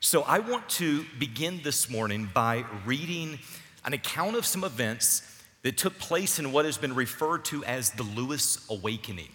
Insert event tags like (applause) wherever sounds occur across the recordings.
So I want to begin this morning by reading an account of some events that took place in what has been referred to as the Lewis Awakening.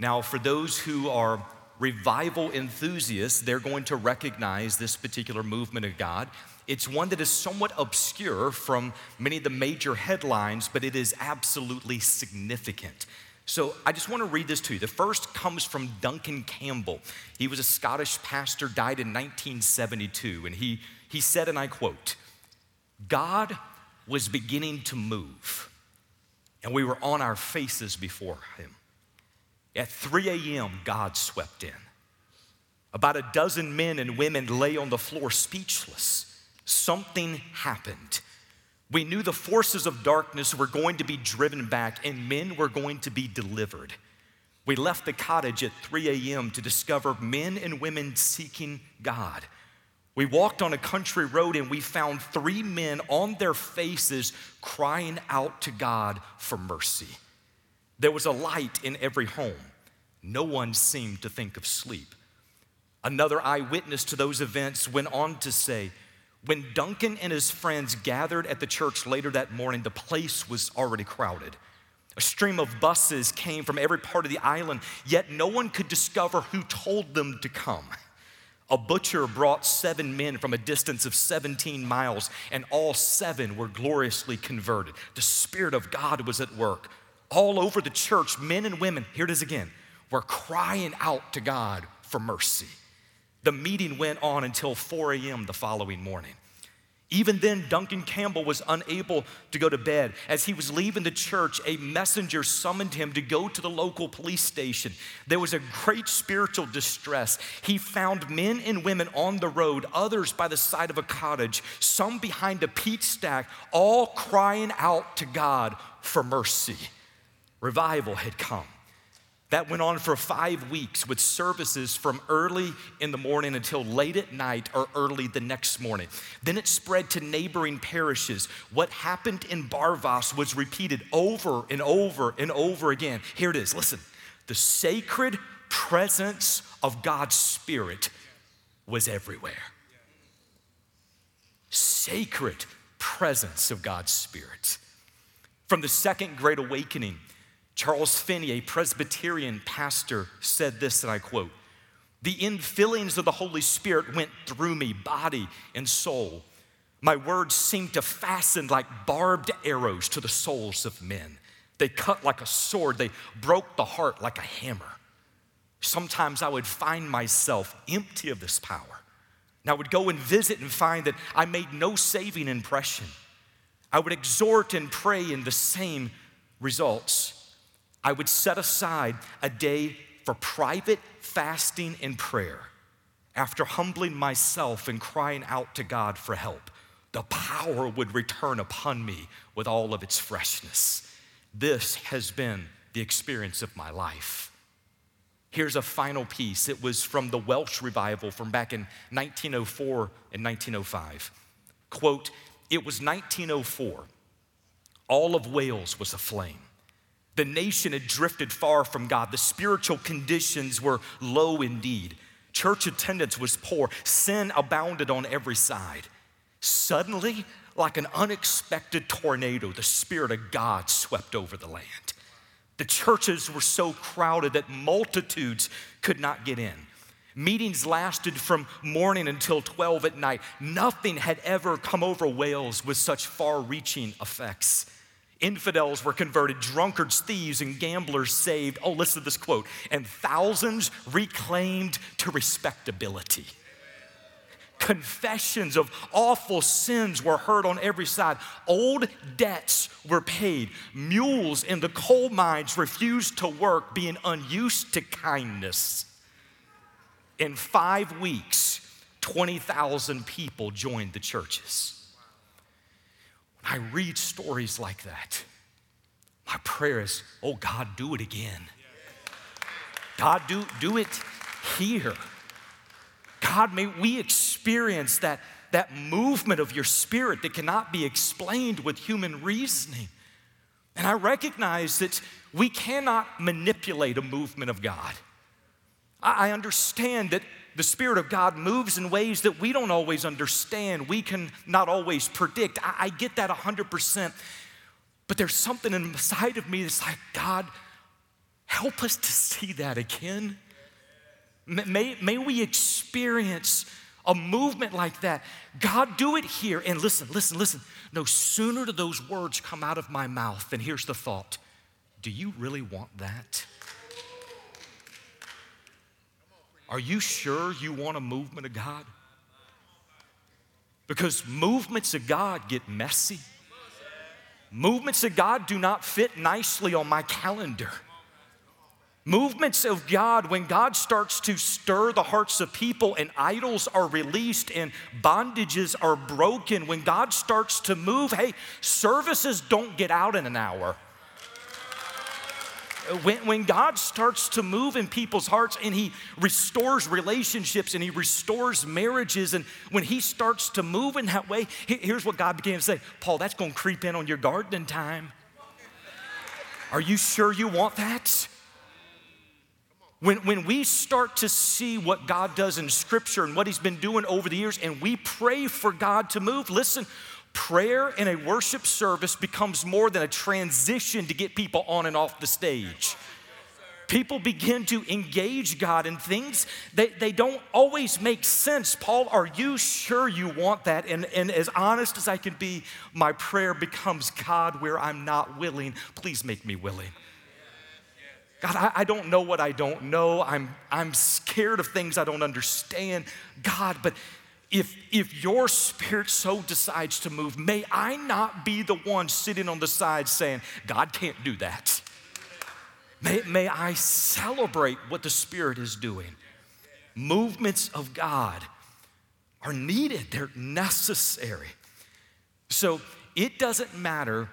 Now, for those who are revival enthusiasts, they're going to recognize this particular movement of God. It's one that is somewhat obscure from many of the major headlines, but it is absolutely significant. So I just want to read this to you. The first comes from Duncan Campbell. He was a Scottish pastor, died in 1972, and he, he said, and I quote, God was beginning to move, and we were on our faces before him. At 3 a.m., God swept in. About a dozen men and women lay on the floor speechless. Something happened. We knew the forces of darkness were going to be driven back and men were going to be delivered. We left the cottage at 3 a.m. to discover men and women seeking God. We walked on a country road and we found three men on their faces crying out to God for mercy. There was a light in every home. No one seemed to think of sleep. Another eyewitness to those events went on to say, when Duncan and his friends gathered at the church later that morning, the place was already crowded. A stream of buses came from every part of the island, yet no one could discover who told them to come. A butcher brought seven men from a distance of 17 miles, and all seven were gloriously converted. The Spirit of God was at work. All over the church, men and women, here it is again, were crying out to God for mercy. The meeting went on until 4 a.m. the following morning. Even then, Duncan Campbell was unable to go to bed. As he was leaving the church, a messenger summoned him to go to the local police station. There was a great spiritual distress. He found men and women on the road, others by the side of a cottage, some behind a peat stack, all crying out to God for mercy. Revival had come. That went on for five weeks with services from early in the morning until late at night or early the next morning. Then it spread to neighboring parishes. What happened in Barvas was repeated over and over and over again. Here it is listen. The sacred presence of God's Spirit was everywhere. Sacred presence of God's Spirit. From the Second Great Awakening, Charles Finney, a Presbyterian pastor, said this, and I quote The infillings of the Holy Spirit went through me, body and soul. My words seemed to fasten like barbed arrows to the souls of men. They cut like a sword, they broke the heart like a hammer. Sometimes I would find myself empty of this power. And I would go and visit and find that I made no saving impression. I would exhort and pray in the same results. I would set aside a day for private fasting and prayer. After humbling myself and crying out to God for help, the power would return upon me with all of its freshness. This has been the experience of my life. Here's a final piece. It was from the Welsh revival from back in 1904 and 1905. Quote, it was 1904. All of Wales was aflame. The nation had drifted far from God. The spiritual conditions were low indeed. Church attendance was poor. Sin abounded on every side. Suddenly, like an unexpected tornado, the Spirit of God swept over the land. The churches were so crowded that multitudes could not get in. Meetings lasted from morning until 12 at night. Nothing had ever come over Wales with such far reaching effects. Infidels were converted, drunkards, thieves, and gamblers saved. Oh, listen to this quote and thousands reclaimed to respectability. Confessions of awful sins were heard on every side. Old debts were paid. Mules in the coal mines refused to work, being unused to kindness. In five weeks, 20,000 people joined the churches. I read stories like that, my prayer is, oh God, do it again. God, do, do it here. God, may we experience that, that movement of your spirit that cannot be explained with human reasoning. And I recognize that we cannot manipulate a movement of God. I understand that the Spirit of God moves in ways that we don't always understand, we can not always predict. I, I get that 100%. But there's something inside of me that's like, God, help us to see that again. May, may we experience a movement like that. God, do it here. And listen, listen, listen. No sooner do those words come out of my mouth than here's the thought Do you really want that? Are you sure you want a movement of God? Because movements of God get messy. Movements of God do not fit nicely on my calendar. Movements of God, when God starts to stir the hearts of people and idols are released and bondages are broken, when God starts to move, hey, services don't get out in an hour. When, when God starts to move in people's hearts and He restores relationships and He restores marriages, and when He starts to move in that way, here's what God began to say Paul, that's gonna creep in on your gardening time. Are you sure you want that? When, when we start to see what God does in Scripture and what He's been doing over the years, and we pray for God to move, listen, prayer in a worship service becomes more than a transition to get people on and off the stage. People begin to engage God in things that they don't always make sense. Paul, are you sure you want that? And, and as honest as I can be, my prayer becomes God, where I'm not willing, please make me willing. God, I, I, don't know what I don't know. I'm, I'm scared of things I don't understand. God, but if, if your spirit so decides to move, may I not be the one sitting on the side saying, God can't do that. May, may I celebrate what the Spirit is doing. Movements of God are needed, they're necessary. So it doesn't matter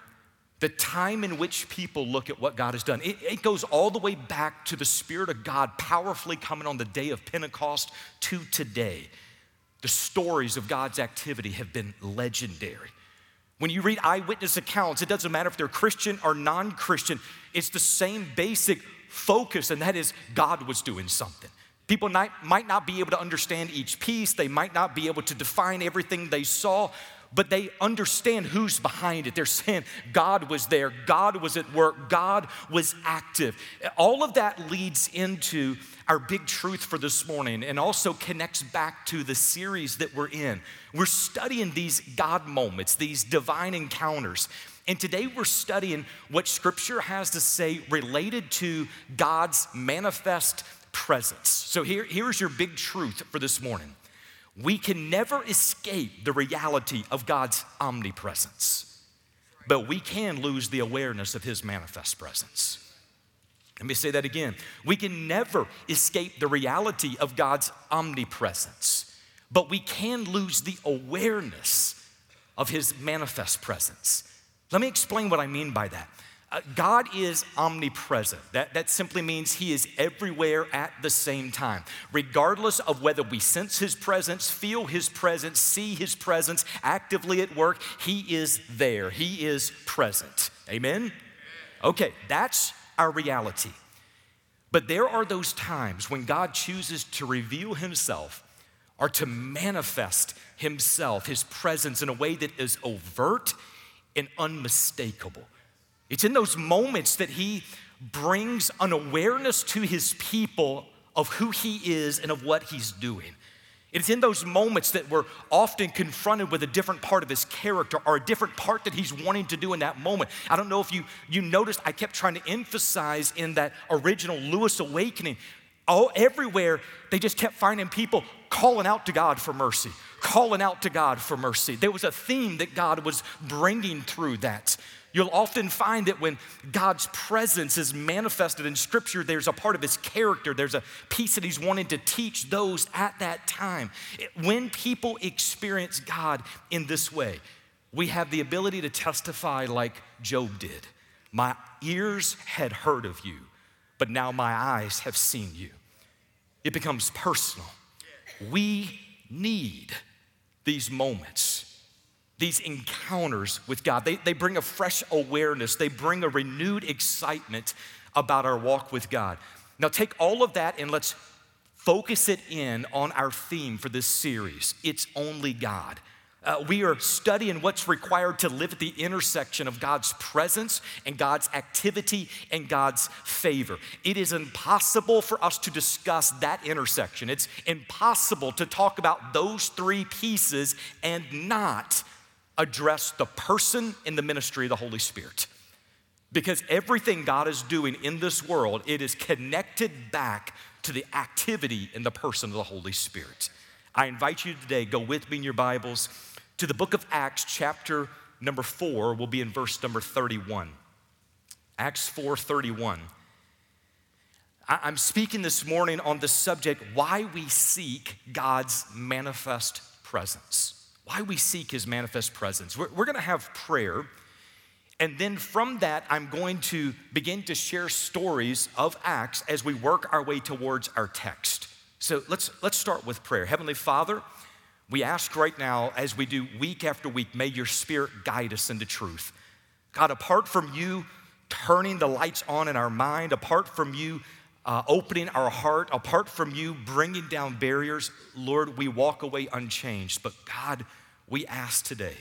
the time in which people look at what God has done. It, it, goes all the way back to the Spirit of God powerfully coming on the day of Pentecost to today. The stories of God's activity have been legendary. When you read eyewitness accounts, it doesn't matter if they're Christian or non Christian, it's the same basic focus, and that is God was doing something. People might, might not be able to understand each piece, they might not be able to define everything they saw, but they understand who's behind it. They're saying God was there, God was at work, God was active. All of that leads into our big truth for this morning and also connects back to the series that we're in. We're studying these God moments, these divine encounters. And today we're studying what scripture has to say related to God's manifest presence. So here, here's your big truth for this morning we can never escape the reality of God's omnipresence, but we can lose the awareness of His manifest presence. Let me say that again. We can never escape the reality of God's omnipresence, but we can lose the awareness of His manifest presence. Let me explain what I mean by that. Uh, God is omnipresent. That, that simply means He is everywhere at the same time. Regardless of whether we sense His presence, feel His presence, see His presence actively at work, He is there. He is present. Amen? Okay, that's our reality. But there are those times when God chooses to reveal Himself or to manifest Himself, His presence, in a way that is overt and unmistakable. It's in those moments that he brings an awareness to his people of who he is and of what he's doing. It's in those moments that we're often confronted with a different part of his character or a different part that he's wanting to do in that moment. I don't know if you, you noticed, I kept trying to emphasize in that original Lewis awakening. Oh, everywhere, they just kept finding people calling out to God for mercy, calling out to God for mercy. There was a theme that God was bringing through that. You'll often find that when God's presence is manifested in Scripture, there's a part of His character, there's a piece that He's wanting to teach those at that time. When people experience God in this way, we have the ability to testify like Job did. My ears had heard of you, but now my eyes have seen you. It becomes personal. We need these moments these encounters with God. They, they bring a fresh awareness, they bring a renewed excitement about our walk with God. Now, take all of that and let's focus it in on our theme for this series it's only God. Uh, we are studying what's required to live at the intersection of God's presence and God's activity and God's favor. It is impossible for us to discuss that intersection. It's impossible to talk about those three pieces and not address the person in the ministry of the Holy Spirit. Because everything God is doing in this world, it is connected back to the activity in the person of the Holy Spirit. I invite you today, go with me in your Bibles to the book of Acts, chapter number four. We'll be in verse number 31. Acts 4 31. I'm speaking this morning on the subject why we seek God's manifest presence. Why we seek his manifest presence. We're, we're going to have prayer. And then from that, I'm going to begin to share stories of Acts as we work our way towards our text. So let's, let's start with prayer. Heavenly Father, we ask right now, as we do week after week, may your spirit guide us into truth. God, apart from you turning the lights on in our mind, apart from you uh, opening our heart, apart from you bringing down barriers, Lord, we walk away unchanged. But God, we ask today,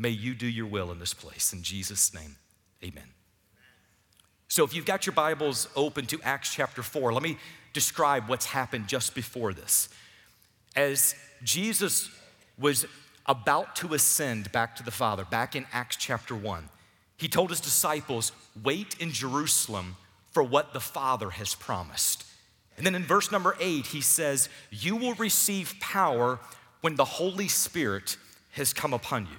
May you do your will in this place. In Jesus' name, amen. So, if you've got your Bibles open to Acts chapter 4, let me describe what's happened just before this. As Jesus was about to ascend back to the Father, back in Acts chapter 1, he told his disciples, Wait in Jerusalem for what the Father has promised. And then in verse number 8, he says, You will receive power when the Holy Spirit has come upon you.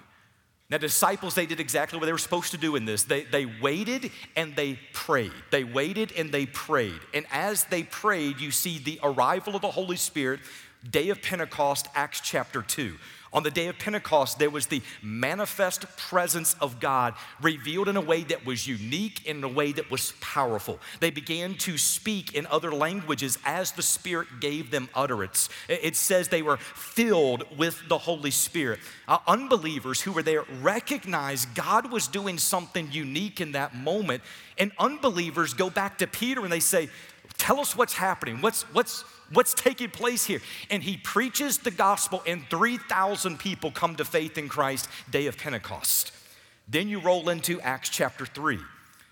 Now, disciples, they did exactly what they were supposed to do in this. They, they waited and they prayed. They waited and they prayed. And as they prayed, you see the arrival of the Holy Spirit, day of Pentecost, Acts chapter 2. On the day of Pentecost, there was the manifest presence of God revealed in a way that was unique, in a way that was powerful. They began to speak in other languages as the Spirit gave them utterance. It says they were filled with the Holy Spirit. Uh, unbelievers who were there recognized God was doing something unique in that moment. And unbelievers go back to Peter and they say, Tell us what's happening. What's, what's, What's taking place here? And he preaches the gospel, and 3,000 people come to faith in Christ, day of Pentecost. Then you roll into Acts chapter 3.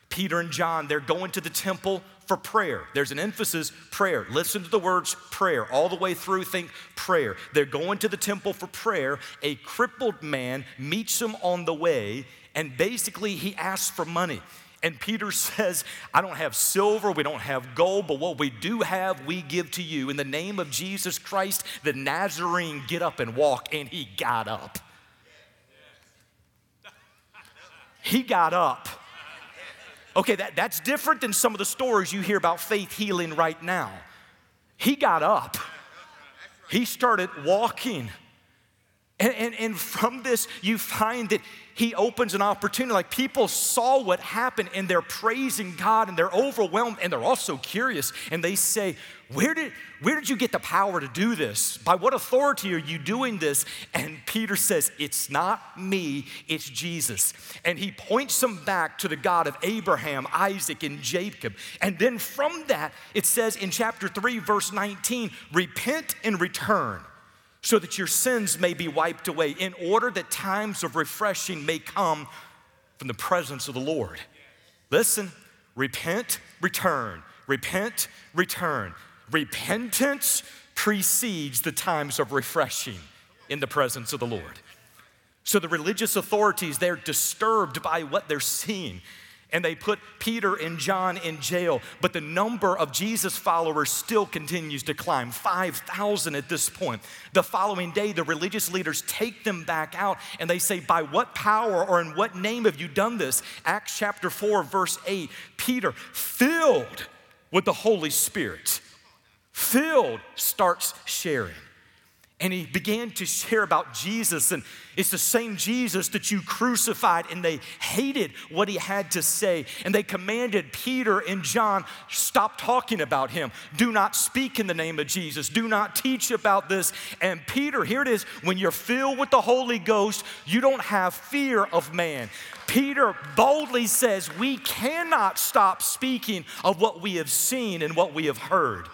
Peter and John, they're going to the temple for prayer. There's an emphasis prayer. Listen to the words prayer. All the way through, think prayer. They're going to the temple for prayer. A crippled man meets them on the way, and basically he asks for money. And Peter (laughs) says, I don't have silver, we don't have gold, but what we do have, we give to you. In the name of Jesus Christ, the Nazarene, get up and walk. And he got up. (laughs) He got up. Okay, that, that's different than some of the stories you hear about faith healing right now. He got up, he started walking. And, and, and from this, you find that he opens an opportunity. Like people saw what happened and they're praising God and they're overwhelmed and they're also curious. And they say, where did, where did you get the power to do this? By what authority are you doing this? And Peter says, It's not me, it's Jesus. And he points them back to the God of Abraham, Isaac, and Jacob. And then from that, it says in chapter 3, verse 19, repent and return so that your sins may be wiped away, in order that times of refreshing may come from the presence of the Lord. Listen, repent, return, repent, return. Repentance precedes the times of refreshing in the presence of the Lord. So the religious authorities, they're disturbed by what they're seeing and they put Peter and John in jail. But the number of Jesus followers still continues to climb 5,000 at this point. The following day, the religious leaders take them back out and they say, By what power or in what name have you done this? Acts chapter 4, verse 8 Peter, filled with the Holy Spirit, filled, starts sharing. And he began to share about Jesus, and it's the same Jesus that you crucified, and they hated what he had to say. And they commanded Peter and John, stop talking about him. Do not speak in the name of Jesus. Do not teach about this. And Peter, here it is when you're filled with the Holy Ghost, you don't have fear of man. Peter boldly says, We cannot stop speaking of what we have seen and what we have heard.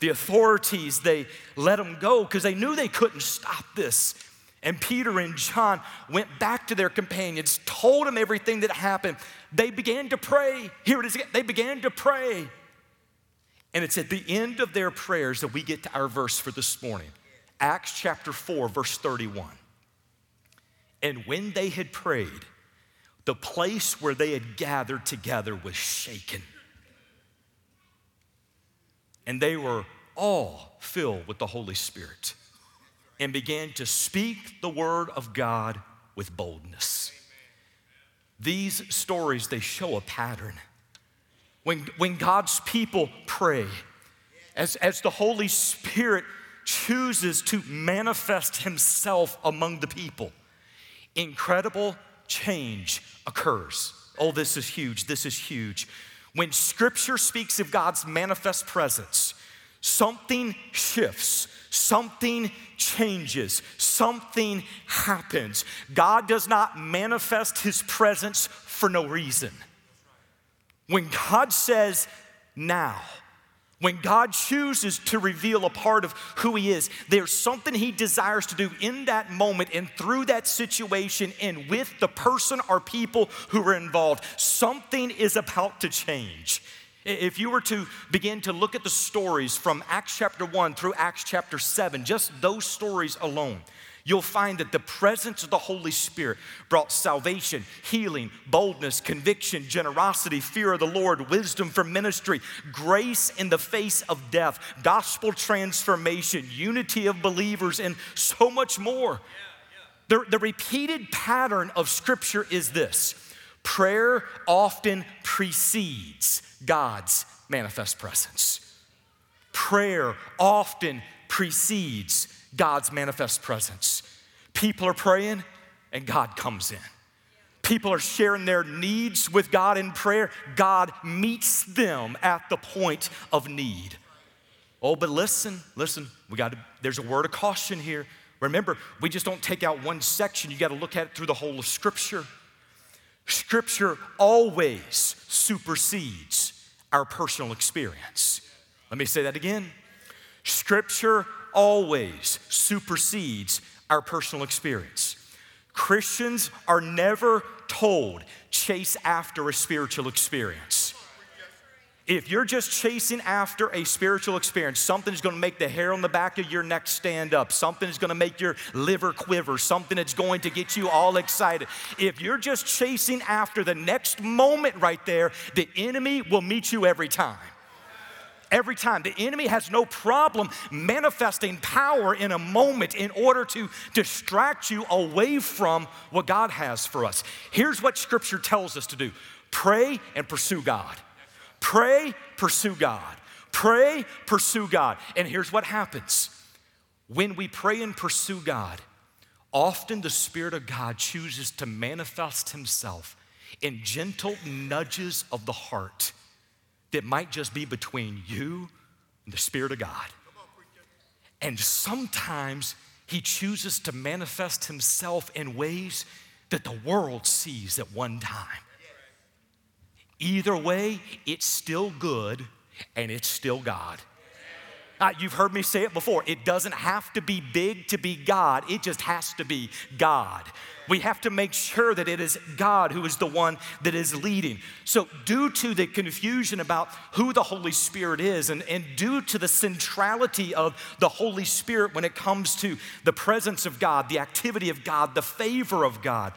The authorities, they let them go because they knew they couldn't stop this. And Peter and John went back to their companions, told them everything that happened. They began to pray. Here it is again. They began to pray. And it's at the end of their prayers that we get to our verse for this morning Acts chapter 4, verse 31. And when they had prayed, the place where they had gathered together was shaken. And they were all filled with the Holy Spirit and began to speak the word of God with boldness. These stories, they show a pattern. When, when God's people pray, as, as the Holy Spirit chooses to manifest Himself among the people, incredible change occurs. Oh, this is huge. This is huge. When Scripture speaks of God's manifest presence, something shifts, something changes, something happens. God does not manifest His presence for no reason. When God says now, when God chooses to reveal a part of who He is, there's something He desires to do in that moment and through that situation and with the person or people who are involved. Something is about to change. If you were to begin to look at the stories from Acts chapter 1 through Acts chapter 7, just those stories alone, you'll find that the presence of the Holy Spirit brought salvation, healing, boldness, conviction, generosity, fear of the Lord, wisdom for ministry, grace in the face of death, gospel transformation, unity of believers, and so much more. The, the repeated pattern of Scripture is this prayer often precedes God's manifest presence. Prayer often precedes God's manifest presence. People are praying and God comes in. People are sharing their needs with God in prayer. God meets them at the point of need. Oh, but listen, listen, we got to, there's a word of caution here. Remember, we just don't take out one section, you got to look at it through the whole of Scripture. Scripture always supersedes our personal experience. Let me say that again. Scripture always supersedes our personal experience. Christians are never told, chase after a spiritual experience. If you're just chasing after a spiritual experience, something's going to make the hair on the back of your neck stand up. Something's going to make your liver quiver. Something that's going to get you all excited. If you're just chasing after the next moment right there, the enemy will meet you every time. Every time. The enemy has no problem manifesting power in a moment in order to distract you away from what God has for us. Here's what scripture tells us to do pray and pursue God. Pray, pursue God. Pray, pursue God. And here's what happens when we pray and pursue God, often the Spirit of God chooses to manifest Himself in gentle nudges of the heart that might just be between you and the Spirit of God. And sometimes He chooses to manifest Himself in ways that the world sees at one time. Either way, it's still good and it's still God. Uh, you've heard me say it before. It doesn't have to be big to be God, it just has to be God. We have to make sure that it is God who is the one that is leading. So, due to the confusion about who the Holy Spirit is, and, and due to the centrality of the Holy Spirit when it comes to the presence of God, the activity of God, the favor of God,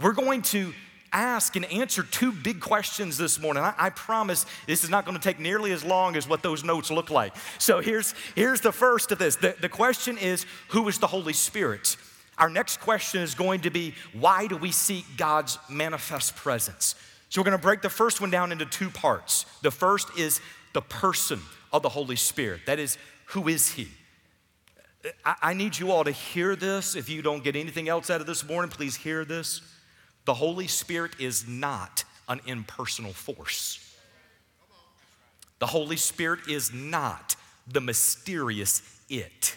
we're going to ask and answer two big questions this morning. I, I promise this is not going to take nearly as long as what those notes look like. So here's, here's the first of this. The, the question is Who is the Holy Spirit? Our next question is going to be Why do we seek God's manifest presence? So we're going to break the first one down into two parts. The first is the person of the Holy Spirit. That is, who is He? I, need you all to hear this. If you don't get anything else out of this morning, please hear this. The Holy Spirit is not an impersonal force. The Holy Spirit is not the mysterious it.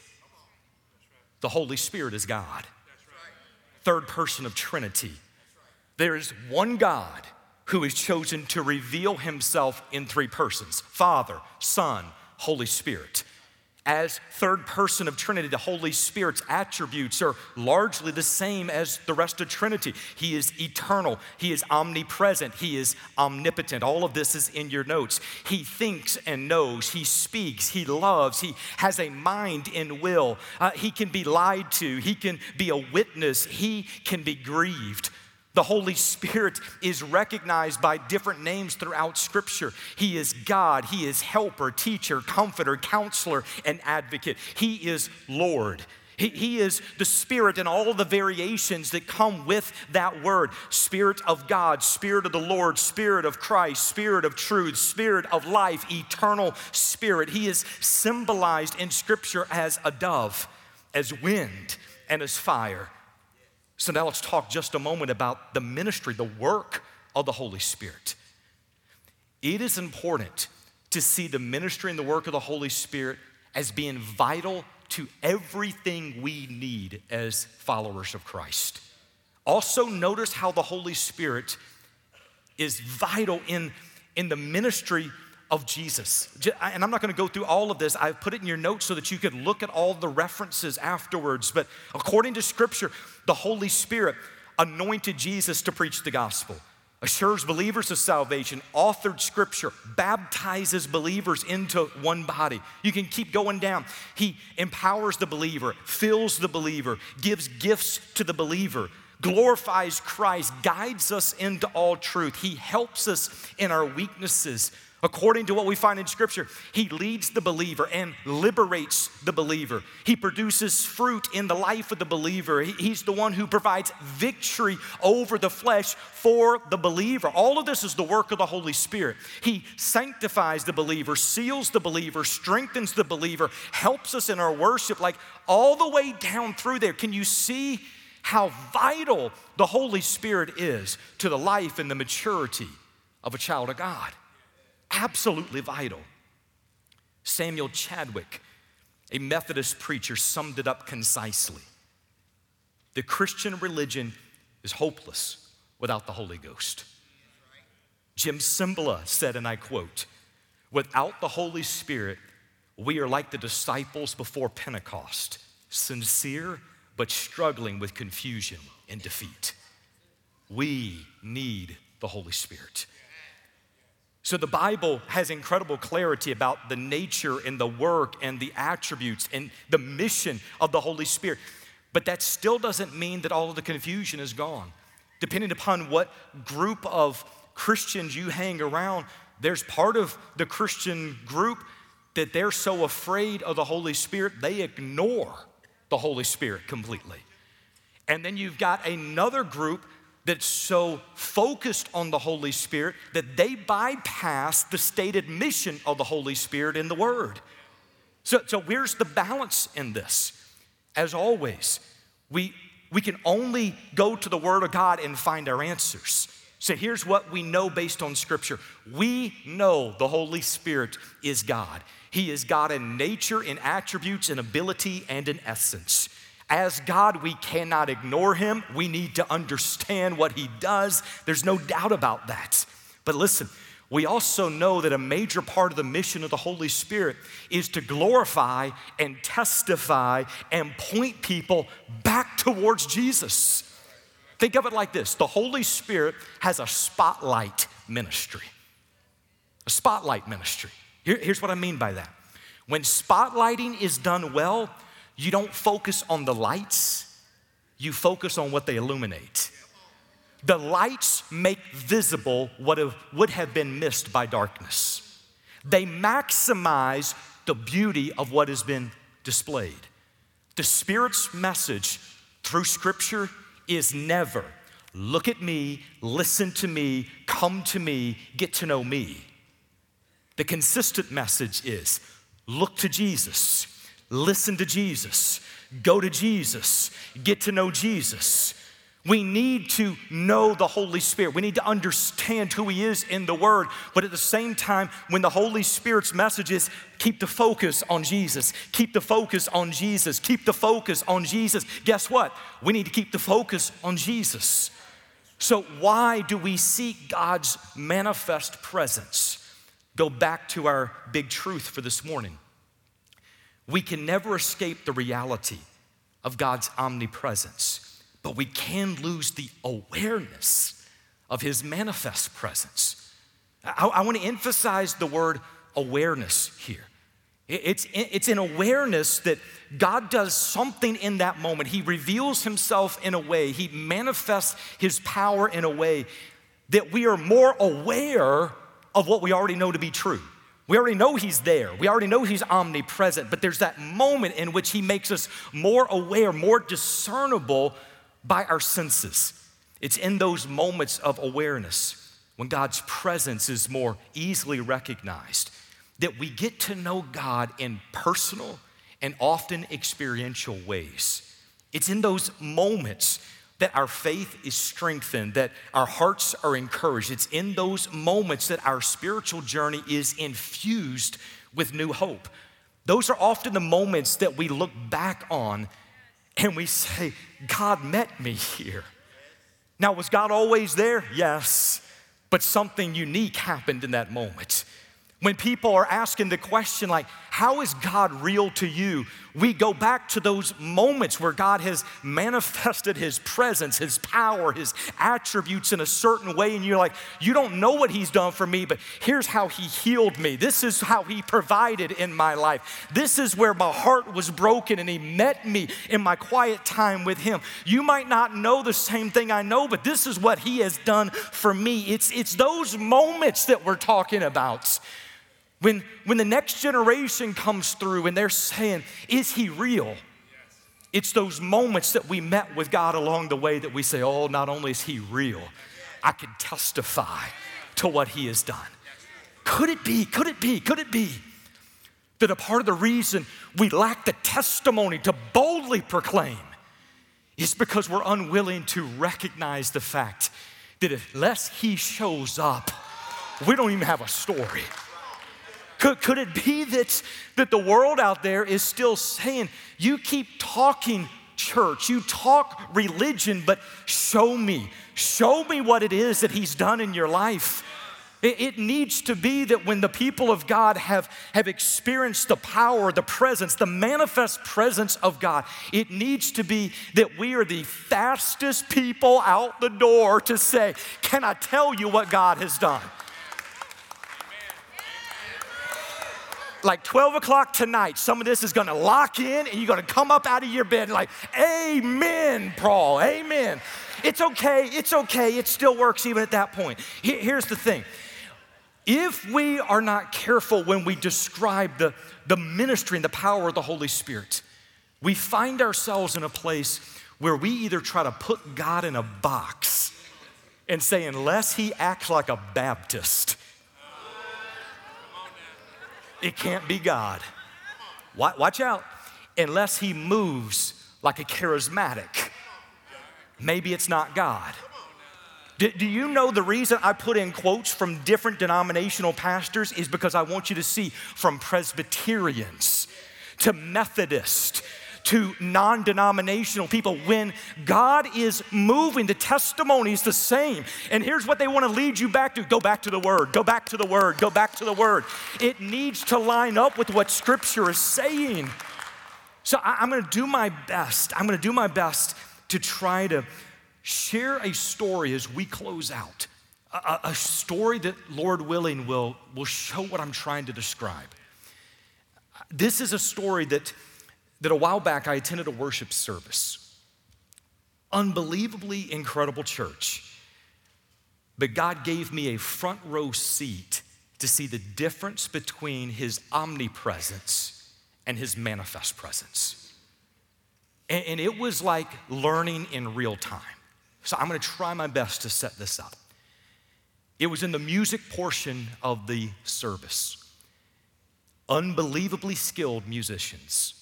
The Holy Spirit is God, third person of Trinity. There is one God who is chosen to reveal himself in three persons Father, Son, Holy Spirit. As third person of Trinity, the Holy Spirit's attributes are largely the same as the rest of Trinity. He is eternal, He is omnipresent, He is omnipotent. All of this is in your notes. He thinks and knows, He speaks, He loves, He has a mind and will. Uh, he can be lied to, He can be a witness, He can be grieved. The Holy Spirit is recognized by different names throughout Scripture. He is God, He is helper, teacher, comforter, counselor, and advocate. He is Lord. He, he is the Spirit and all the variations that come with that word Spirit of God, Spirit of the Lord, Spirit of Christ, Spirit of truth, Spirit of life, eternal Spirit. He is symbolized in Scripture as a dove, as wind, and as fire. So now let's talk just a moment about the ministry, the work of the Holy Spirit. It is important to see the ministry and the work of the Holy Spirit as being vital to everything we need as followers of Christ. Also, notice how the Holy Spirit is vital in, in the ministry of Jesus. And I'm not going to go through all of this. I've put it in your notes so that you could look at all the references afterwards. But according to Scripture, the Holy Spirit anointed Jesus to preach the gospel, assures believers of salvation, authored Scripture, baptizes believers into one body. You can keep going down. He empowers the believer, fills the believer, gives gifts to the believer glorifies Christ, guides us into all truth. He helps us in our weaknesses. According to what we find in Scripture, He leads the believer and liberates the believer. He produces fruit in the life of the believer. He's the one who provides victory over the flesh for the believer. All of this is the work of the Holy Spirit. He sanctifies the believer, seals the believer, strengthens the believer, helps us in our worship, like all the way down through there. Can you see how vital the Holy Spirit is to the life and the maturity of a child of God? Absolutely vital. Samuel Chadwick, a Methodist preacher, summed it up concisely. The Christian religion is hopeless without the Holy Ghost. Jim Cymbala said, and I quote, without the Holy Spirit, we are like the disciples before Pentecost, sincere but struggling with confusion and defeat. We need the Holy Spirit. So the Bible has incredible clarity about the nature and the work and the attributes and the mission of the Holy Spirit. But that still doesn't mean that all of the confusion is gone. Depending upon what group of Christians you hang around, there's part of the Christian group that they're so afraid of the Holy Spirit, they ignore the Holy Spirit completely. And then you've got another group that's so focused on the Holy Spirit that they bypass the stated mission of the Holy Spirit in the Word. So, so where's the balance in this? As always, we, we can only go to the Word of God and find our answers. So here's what we know based on Scripture we know the Holy Spirit is God. He is God in nature, in attributes, in ability, and in essence. As God, we cannot ignore him. We need to understand what he does. There's no doubt about that. But listen, we also know that a major part of the mission of the Holy Spirit is to glorify and testify and point people back towards Jesus. Think of it like this the Holy Spirit has a spotlight ministry. A spotlight ministry. Here, here's what I mean by that. When spotlighting is done well, you don't focus on the lights, you focus on what they illuminate. The lights make visible what have, would have been missed by darkness. They maximize the beauty of what has been displayed. The Spirit's message through Scripture is never look at me, listen to me, come to me, get to know me. The consistent message is look to Jesus, Listen to Jesus. Go to Jesus. Get to know Jesus. We need to know the Holy Spirit. We need to understand who He is in the Word. But at the same time, when the Holy Spirit's message is keep the focus on Jesus, keep the focus on Jesus, keep the focus on Jesus, guess what? We need to keep the focus on Jesus. So, why do we seek God's manifest presence? Go back to our big truth for this morning. We can never escape the reality of God's omnipresence, but we can lose the awareness of His manifest presence. I, I want to emphasize the word awareness here. It's, it's an awareness that God does something in that moment. He reveals himself in a way, he manifests his power in a way that we are more aware of what we already know to be true. We already know he's there. We already know he's omnipresent, but there's that moment in which he makes us more aware, more discernible by our senses. It's in those moments of awareness when God's presence is more easily recognized that we get to know God in personal and often experiential ways. It's in those moments that our faith is strengthened, that our hearts are encouraged. It's in those moments that our spiritual journey is infused with new hope. Those are often the moments that we look back on and we say, God met me here. Now, was God always there? Yes, but something unique happened in that moment. When people are asking the question, like, how is God real to you? We go back to those moments where God has manifested His presence, His power, His attributes in a certain way, and you're like, you don't know what He's done for me, but here's how He healed me. This is how He provided in my life. This is where my heart was broken, and He met me in my quiet time with Him. You might not know the same thing I know, but this is what He has done for me. It's, it's those moments that we're talking about. When, when the next generation comes through and they're saying, Is he real? It's those moments that we met with God along the way that we say, Oh, not only is he real, I can testify to what he has done. Could it be, could it be, could it be that a part of the reason we lack the testimony to boldly proclaim is because we're unwilling to recognize the fact that unless he shows up, we don't even have a story. Could, could it be that, that the world out there is still saying, you keep talking church, you talk religion, but show me, show me what it is that He's done in your life. It, needs to be that when the people of God have, have experienced the power, the presence, the manifest presence of God, it needs to be that we are the fastest people out the door to say, Can I tell you what God has done? Like 12 o'clock tonight, some of this is gonna lock in and you're gonna come up out of your bed like, Amen, Paul, Amen. It's okay, it's okay, it still works even at that point. Here's the thing if we are not careful when we describe the, the ministry and the power of the Holy Spirit, we find ourselves in a place where we either try to put God in a box and say, unless he acts like a Baptist, it can't be God. Watch out. Unless he moves like a charismatic, maybe it's not God. Do, do, you know the reason I put in quotes from different denominational pastors is because I want you to see from Presbyterians to Methodists to non denominational people. When God is moving, the testimony is the same. And here's what they want to lead you back to go back to the Word, go back to the Word, go back to the Word. It needs to line up with what Scripture is saying. So I'm going to do my best. I'm going to do my best to try to share a story as we close out. A, a, story that, Lord willing, will, will show what I'm trying to describe. This is a story that that a while back I attended a worship service. Unbelievably incredible church. But God gave me a front row seat to see the difference between His omnipresence and His manifest presence. And, and it was like learning in real time. So I'm gonna try my best to set this up. It was in the music portion of the service. Unbelievably skilled musicians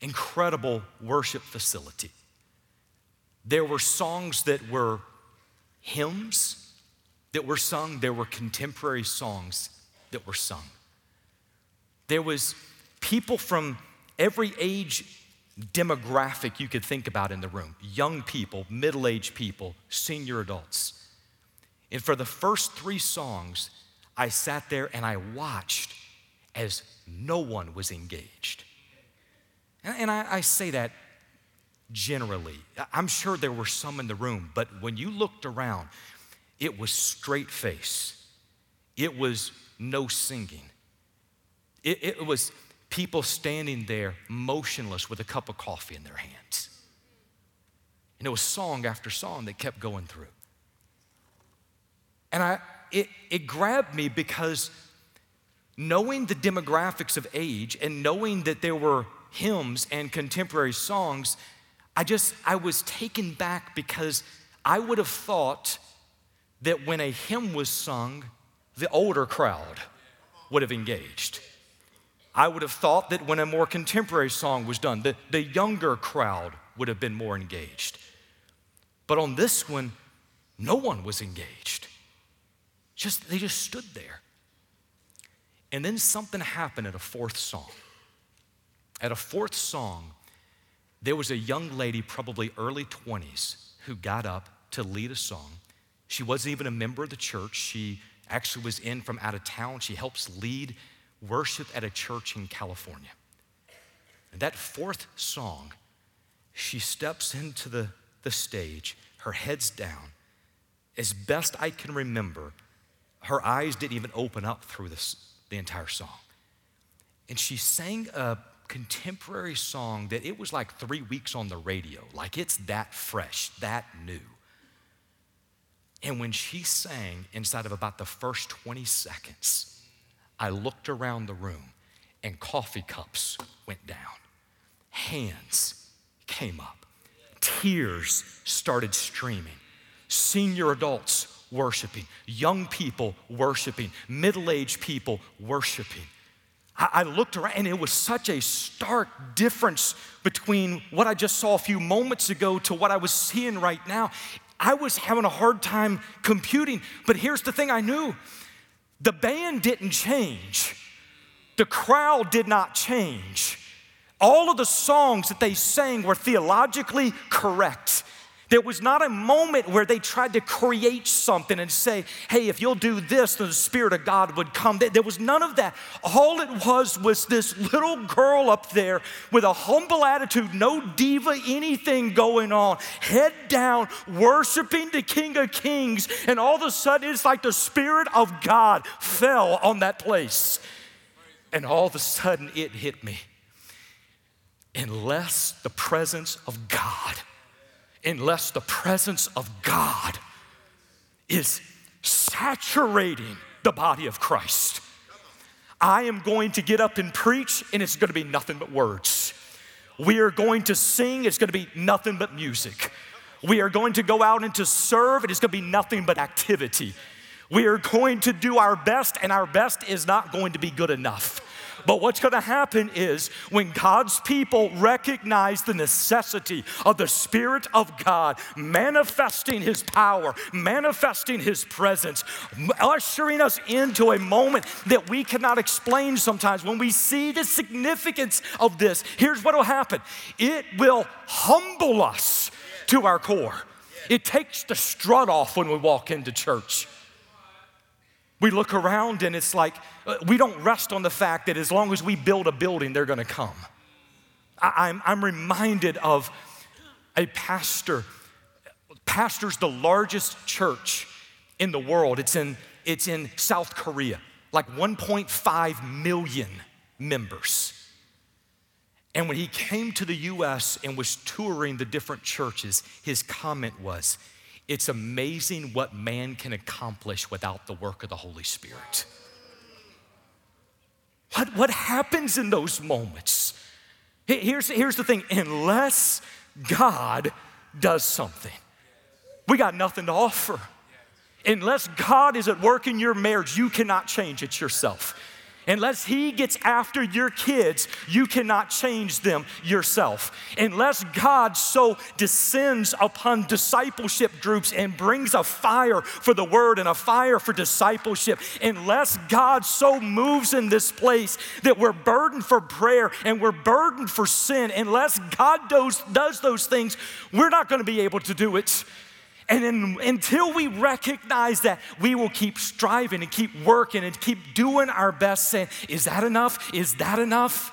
incredible worship facility. There were songs that were hymns that were sung, there were contemporary songs that were sung. There was people from every age demographic you could think about in the room young people, middle aged people, senior adults. And for the first three songs, I sat there and I watched as no one was engaged. And I, I say that generally. I'm sure there were some in the room, but when you looked around, it was straight face, it was no singing. It, it, was people standing there motionless with a cup of coffee in their hands. And it was song after song that kept going through. And I, it, it grabbed me because knowing the demographics of age and knowing that there were hymns and contemporary songs, I just, I was taken back because I would have thought that when a hymn was sung, the older crowd would have engaged. I would have thought that when a more contemporary song was done, the, the younger crowd would have been more engaged. But on this one, no one was engaged. Just they just stood there. And then something happened at a fourth song. At a fourth song, there was a young lady, probably early 20s, who got up to lead a song. She wasn't even a member of the church. She actually was in from out of town. She helps lead worship at a church in California. And that fourth song, she steps into the, the stage, her head's down. As best I can remember, her eyes didn't even open up through this, the entire song. And she sang a contemporary song that it was like three weeks on the radio, like it's that fresh, that new. And when she sang inside of about the first 20 seconds, I looked around the room and coffee cups went down, hands came up, tears started streaming, senior adults worshiping, young people worshiping, middle aged people worshiping. I, looked around and it was such a stark difference between what I just saw a few moments ago to what I was seeing right now. I was having a hard time computing, but here's the thing I knew the band didn't change, the crowd did not change. All of the songs that they sang were theologically correct. There was not a moment where they tried to create something and say, hey, if you'll do this, then the Spirit of God would come. There was none of that. All it was was this little girl up there with a humble attitude, no diva, anything going on, head down, worshiping the King of Kings. And all of a sudden, it's like the Spirit of God fell on that place. And all of a sudden, it hit me. Unless the presence of God unless the presence of God is saturating the body of Christ. I am going to get up and preach, and it's going to be nothing but words. We are going to sing, it's going to be nothing but music. We are going to go out and to serve, and it's going to be nothing but activity. We are going to do our best, and our best is not going to be good enough. But what's going to happen is when God's people recognize the necessity of the Spirit of God manifesting His power, manifesting His presence, ushering us into a moment that we cannot explain sometimes, when we see the significance of this, here's what will happen it will humble us to our core. It takes the strut off when we walk into church. We look around and it's like uh, we don't rest on the fact that as long as we build a building, they're gonna come. I, am I'm, I'm reminded of a pastor, pastor's the largest church in the world. It's in, it's in South Korea, like 1.5 million members. And when he came to the US and was touring the different churches, his comment was, it's amazing what man can accomplish without the work of the Holy Spirit. What, what happens in those moments? Here's, here's the thing unless God does something, we got nothing to offer. Unless God is at work in your marriage, you cannot change it yourself. Unless He gets after your kids, you cannot change them yourself. Unless God so descends upon discipleship groups and brings a fire for the word and a fire for discipleship, unless God so moves in this place that we're burdened for prayer and we're burdened for sin, unless God does, does those things, we're not going to be able to do it. And then, until we recognize that, we will keep striving and keep working and keep doing our best, saying, Is that enough? Is that enough?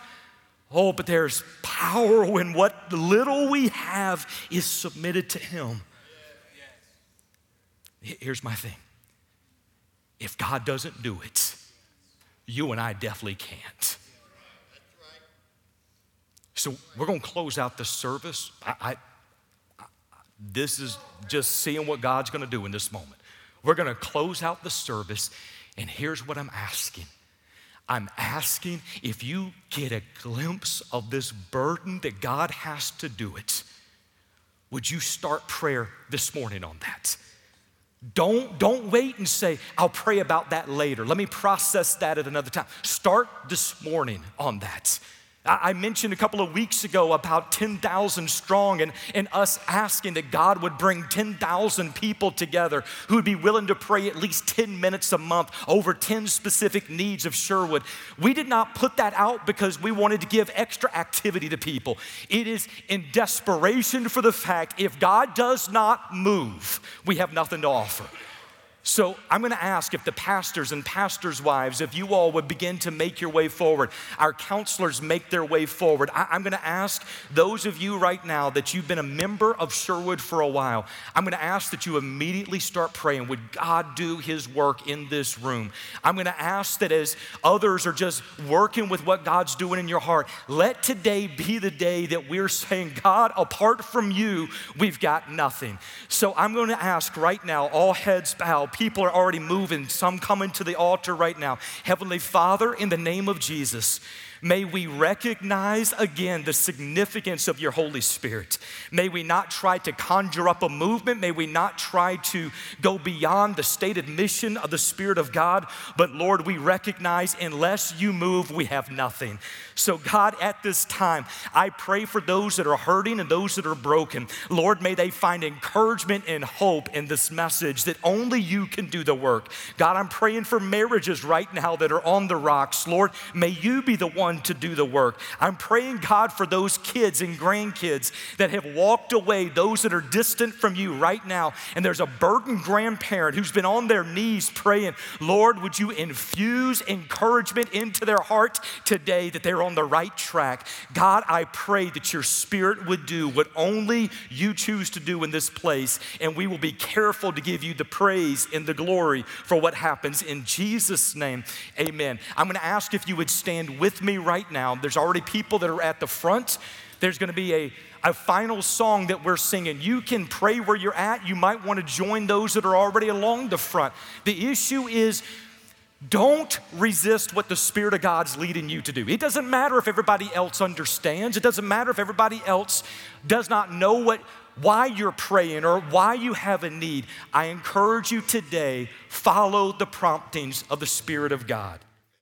Oh, but there's power when what little we have is submitted to Him. Here's my thing if God doesn't do it, you and I definitely can't. So we're going to close out the service. I, I, this is just seeing what God's going to do in this moment. We're going to close out the service, and here's what I'm asking. I'm asking if you get a glimpse of this burden that God has to do it, would you start prayer this morning on that? Don't, don't wait and say, I'll pray about that later. Let me process that at another time. Start this morning on that. I mentioned a couple of weeks ago about 10,000 strong and, and us asking that God would bring 10,000 people together who would be willing to pray at least 10 minutes a month over 10 specific needs of Sherwood. We did not put that out because we wanted to give extra activity to people. It is in desperation for the fact if God does not move, we have nothing to offer. So I'm going to ask if the pastors and pastors' wives, if you all would begin to make your way forward, our counselors make their way forward. I, am going to ask those of you right now that you've been a member of Sherwood for a while, I'm going to ask that you immediately start praying. Would God do His work in this room? I'm going to ask that as others are just working with what God's doing in your heart, let today be the day that we're saying, God, apart from you, we've got nothing. So I'm going to ask right now, all heads bowed people are already moving, some coming to the altar right now. Heavenly Father, in the name of Jesus, May we recognize again the significance of your Holy Spirit. May we not try to conjure up a movement. May we not try to go beyond the stated mission of the Spirit of God. But Lord, we recognize unless you move, we have nothing. So, God, at this time, I pray for those that are hurting and those that are broken. Lord, may they find encouragement and hope in this message that only you can do the work. God, I'm praying for marriages right now that are on the rocks. Lord, may you be the one to do the work. I'm praying, God, for those kids and grandkids that have walked away, those that are distant from you right now. And there's a burdened grandparent who's been on their knees praying, Lord, would you infuse encouragement into their heart today that they're on the right track? God, I pray that your spirit would do what only you choose to do in this place, and we will be careful to give you the praise and the glory for what happens. In Jesus' name, amen. I'm going to ask if you would stand with right now. There's already people that are at the front. There's going to be a, a final song that we're singing. You can pray where you're at. You might want to join those that are already along the front. The issue is don't resist what the Spirit of God's leading you to do. It doesn't matter if everybody else understands, it doesn't matter if everybody else does not know what, why you're praying or why you have a need. I encourage you today, follow the promptings of the Spirit of God.